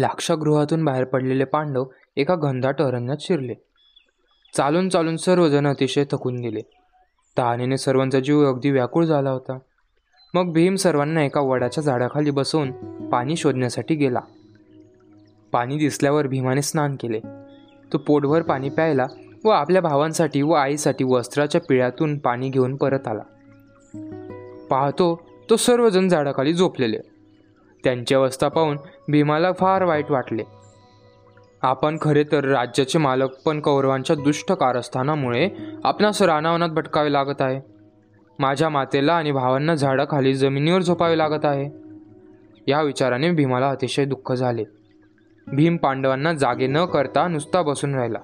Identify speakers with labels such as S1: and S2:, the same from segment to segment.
S1: लाक्षागृहातून बाहेर पडलेले पांडव एका घनदाट अरण्यात शिरले. चालून चालून सर्वजण अतिशय थकून गेले. तहानेने सर्वांचा जीव अगदी व्याकुळ झाला होता. मग भीम सर्वांना एका वडाच्या झाडाखाली बसवून पाणी शोधण्यासाठी गेला. पाणी दिसल्यावर भीमाने स्नान केले. तो पोटभर पाणी प्यायला व आपल्या भावांसाठी व आईसाठी वस्त्राच्या पिळ्यातून पाणी घेऊन परत आला. पाहतो तो सर्वजण झाडाखाली झोपलेले. त्यांची अवस्था पाहून भीमाला फार वाईट वाटले. आपण खरे तर राज्याचे मालक पण कौरवांच्या दुष्ट कारस्थानामुळे आपणास रानावनात भटकावे लागत आहे. माझ्या मातेला आणि भावांना झाडाखाली जमिनीवर झोपावे लागत आहे. या विचाराने भीमाला अतिशय दुःख झाले. भीम पांडवांना जागे न करता नुसता बसून राहिला.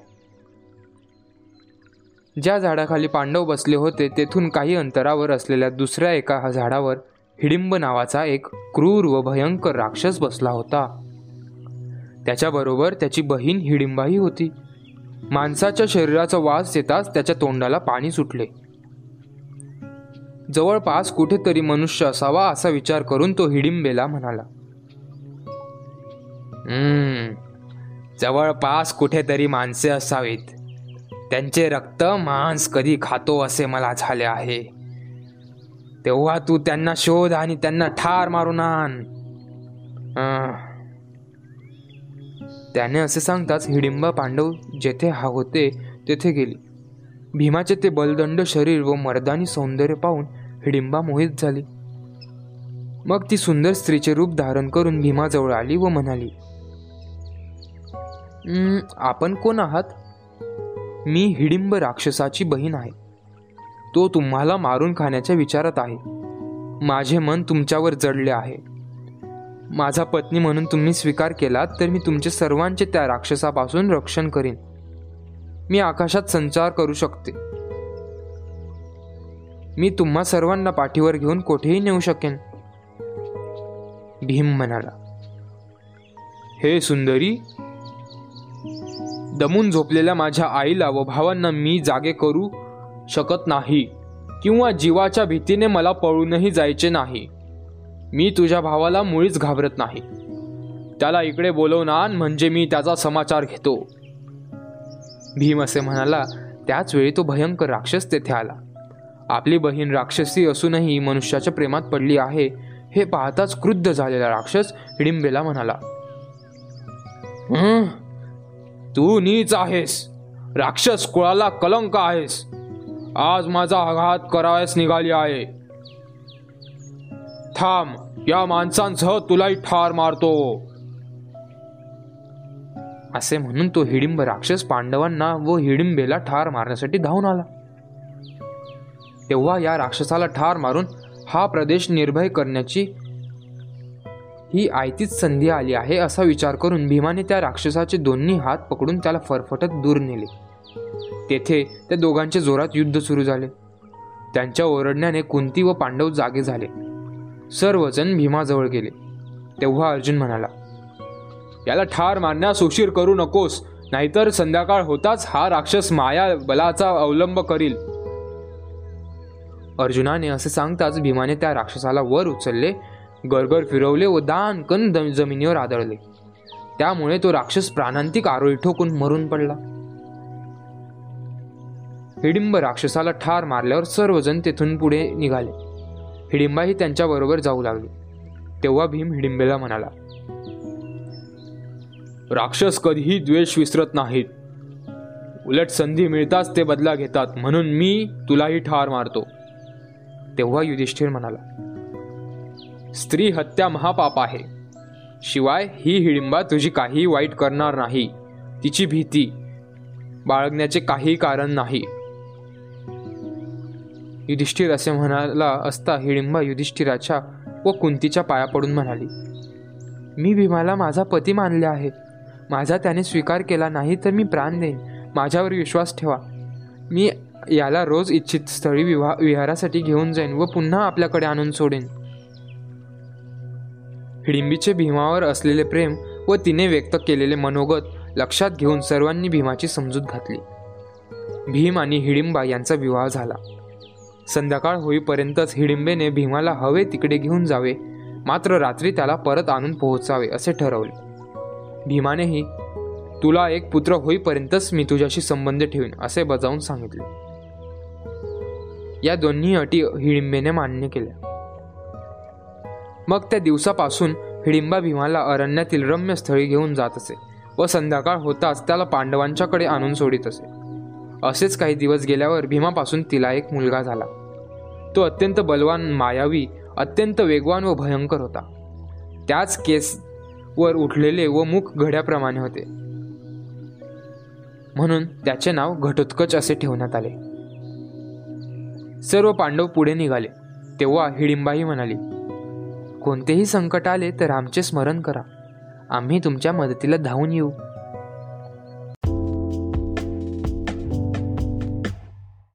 S1: ज्या झाडाखाली पांडव बसले होते तेथून काही अंतरावर असलेल्या दुसऱ्या एका झाडावर हिडिंब नावाचा एक क्रूर व भयंकर राक्षस बसला होता. त्याच्याबरोबर त्याची बहीण हिडिंबाही होती. माणसाच्या शरीराचा वास येताच त्याच्या तोंडाला पाणी सुटले. जवळपास कुठेतरी मनुष्य असावा असा विचार करून तो हिडिंबेला म्हणाला जवळपास कुठेतरी माणसे असावीत. त्यांचे रक्त मांस कधी खातो असे मला झाले आहे. तेव्हा तू त्यांना शोध आणि त्यांना ठार मारून आण. त्याने असे सांगताच हिडिंबा पांडव जेथे हा होते तेथे गेली. भीमाचे ते बलदंड शरीर व मर्दानी सौंदर्य पाहून हिडिंबा मोहित झाली. मग ती सुंदर स्त्रीचे रूप धारण करून भीमाजवळ आली व म्हणाली आपण कोण आहात? मी हिडिंब राक्षसाची बहीण आहे. तो तुम्हाला मारून खाण्याच्या विचारात आहे. माझे मन तुमच्यावर जडले आहे. माझा पत्नी म्हणून तुम्ही स्वीकार केलात तर मी तुमचे सर्वांचे त्या राक्षसापासून रक्षण करीन. मी आकाशात संचार करू शकते. मी तुम्हा सर्वांना पाठीवर घेऊन कोठेही नेऊ शकेन. भीम म्हणाला हे सुंदरी दमून झोपलेल्या माझ्या आईला व भावांना मी जागे करू शकत नाही किंवा जीवाच्या भीतीने मला पळूनही जायचे नाही. मी तुझ्या भावाला मुळीच घाबरत नाही. त्याला इकडे बोलवणार म्हणजे मी त्याचा समाचार घेतो. भीम असे म्हणाला त्याचवेळी तो भयंकर राक्षस तेथे आला. आपली बहीण राक्षसी असूनही मनुष्याच्या प्रेमात पडली आहे. हे पाहताच क्रुद्ध झालेला राक्षस हिडिंबेला म्हणाला तू नीच आहेस. राक्षस कुळाला कलंक आहेस. आज माझा आघात करावयास निघाली आहे. थांब या माणसांसह तुलाही ठार मारतो. असे म्हणून तो हिडिंब राक्षस पांडवांना व हिडिंबेला ठार मारण्यासाठी धावून आला. तेव्हा या राक्षसाला ठार मारून हा प्रदेश निर्भय करण्याची ही आयतीच संधी आली आहे असा विचार करून भीमाने त्या राक्षसाचे दोन्ही हात पकडून त्याला फरफटत दूर नेले. तेथे त्या दोघांचे जोरात युद्ध सुरू झाले. त्यांच्या ओरडण्याने कुंती व पांडव जागे झाले. सर्वजण भीमाजवळ गेले. तेव्हा अर्जुन म्हणाला याला ठार मारण्यास उशीर करू नकोस नाहीतर संध्याकाळ होताच हा राक्षस माया बलाचा अवलंब करील. अर्जुनाने असे सांगताच भीमाने त्या राक्षसाला वर उचलले गरगर फिरवले व दानकन द- जमिनीवर आदळले. त्यामुळे तो राक्षस प्राणांतिक आरोळी ठोकून मरून पडला. हिडिंब राक्षसाला ठार मारल्यावर सर्वजण तेथून पुढे निघाले. हिडिंबाही त्यांच्याबरोबर जाऊ लागले. तेव्हा भीम हिडिंबेला म्हणाला राक्षस कधीही द्वेष विसरत नाहीत. उलट संधी मिळताच ते बदला घेतात म्हणून मी तुलाही ठार मारतो. तेव्हा युधिष्ठिर म्हणाला स्त्री हत्या महापाप आहे. शिवाय ही हिडिंबा तुझी काही वाईट करणार नाही. तिची भीती बाळगण्याचे काही कारण नाही. युधिष्ठिर असे म्हणाला असता हिडिंबा युधिष्ठिराच्या व कुंतीच्या पाया पडून म्हणाली मी भीमाला माझा पती मानले आहे. माझा त्याने स्वीकार केला नाही तर मी प्राण देईन. माझ्यावर विश्वास ठेवा. मी याला रोज इच्छित स्थळी विवाह विहारासाठी घेऊन जाईन व पुन्हा आपल्याकडे आणून सोडेन. हिडिंबीचे भीमावर असलेले प्रेम व तिने व्यक्त केलेले मनोगत लक्षात घेऊन सर्वांनी भीमाची समजूत घातली. भीम आणि हिडिंबा यांचा विवाह झाला. संध्याकाळ होईपर्यंतच हिडिंबेने भीमाला हवे तिकडे घेऊन जावे. मात्र रात्री त्याला परत आणून पोहोचावे असे ठरवले. भीमानेही तुला एक पुत्र होईपर्यंतच मी तुझ्याशी संबंध ठेवीन असे बजावून सांगितले. या दोन्ही अटी हिडिंबेने मान्य केल्या. मग त्या दिवसापासून हिडिंबा भीमाला अरण्यातील रम्य स्थळी घेऊन जात असे व संध्याकाळ होताच त्याला पांडवांच्याकडे आणून सोडित असे. असेच काही दिवस गेल्यावर भीमापासून तिला एक मुलगा झाला. तो अत्यंत बलवान मायावी अत्यंत वेगवान व भयंकर होता. त्याच केसवर उठलेले व मुख घड्याप्रमाणे होते. म्हणून त्याचे नाव घटोत्कच असे ठेवण्यात आले. सर्व पांडव पुढे निघाले. तेव्हा हिडिंबाही म्हणाली कोणतेही संकट आले तर आमचे स्मरण करा. आम्ही तुमच्या मदतीला धावून येऊ.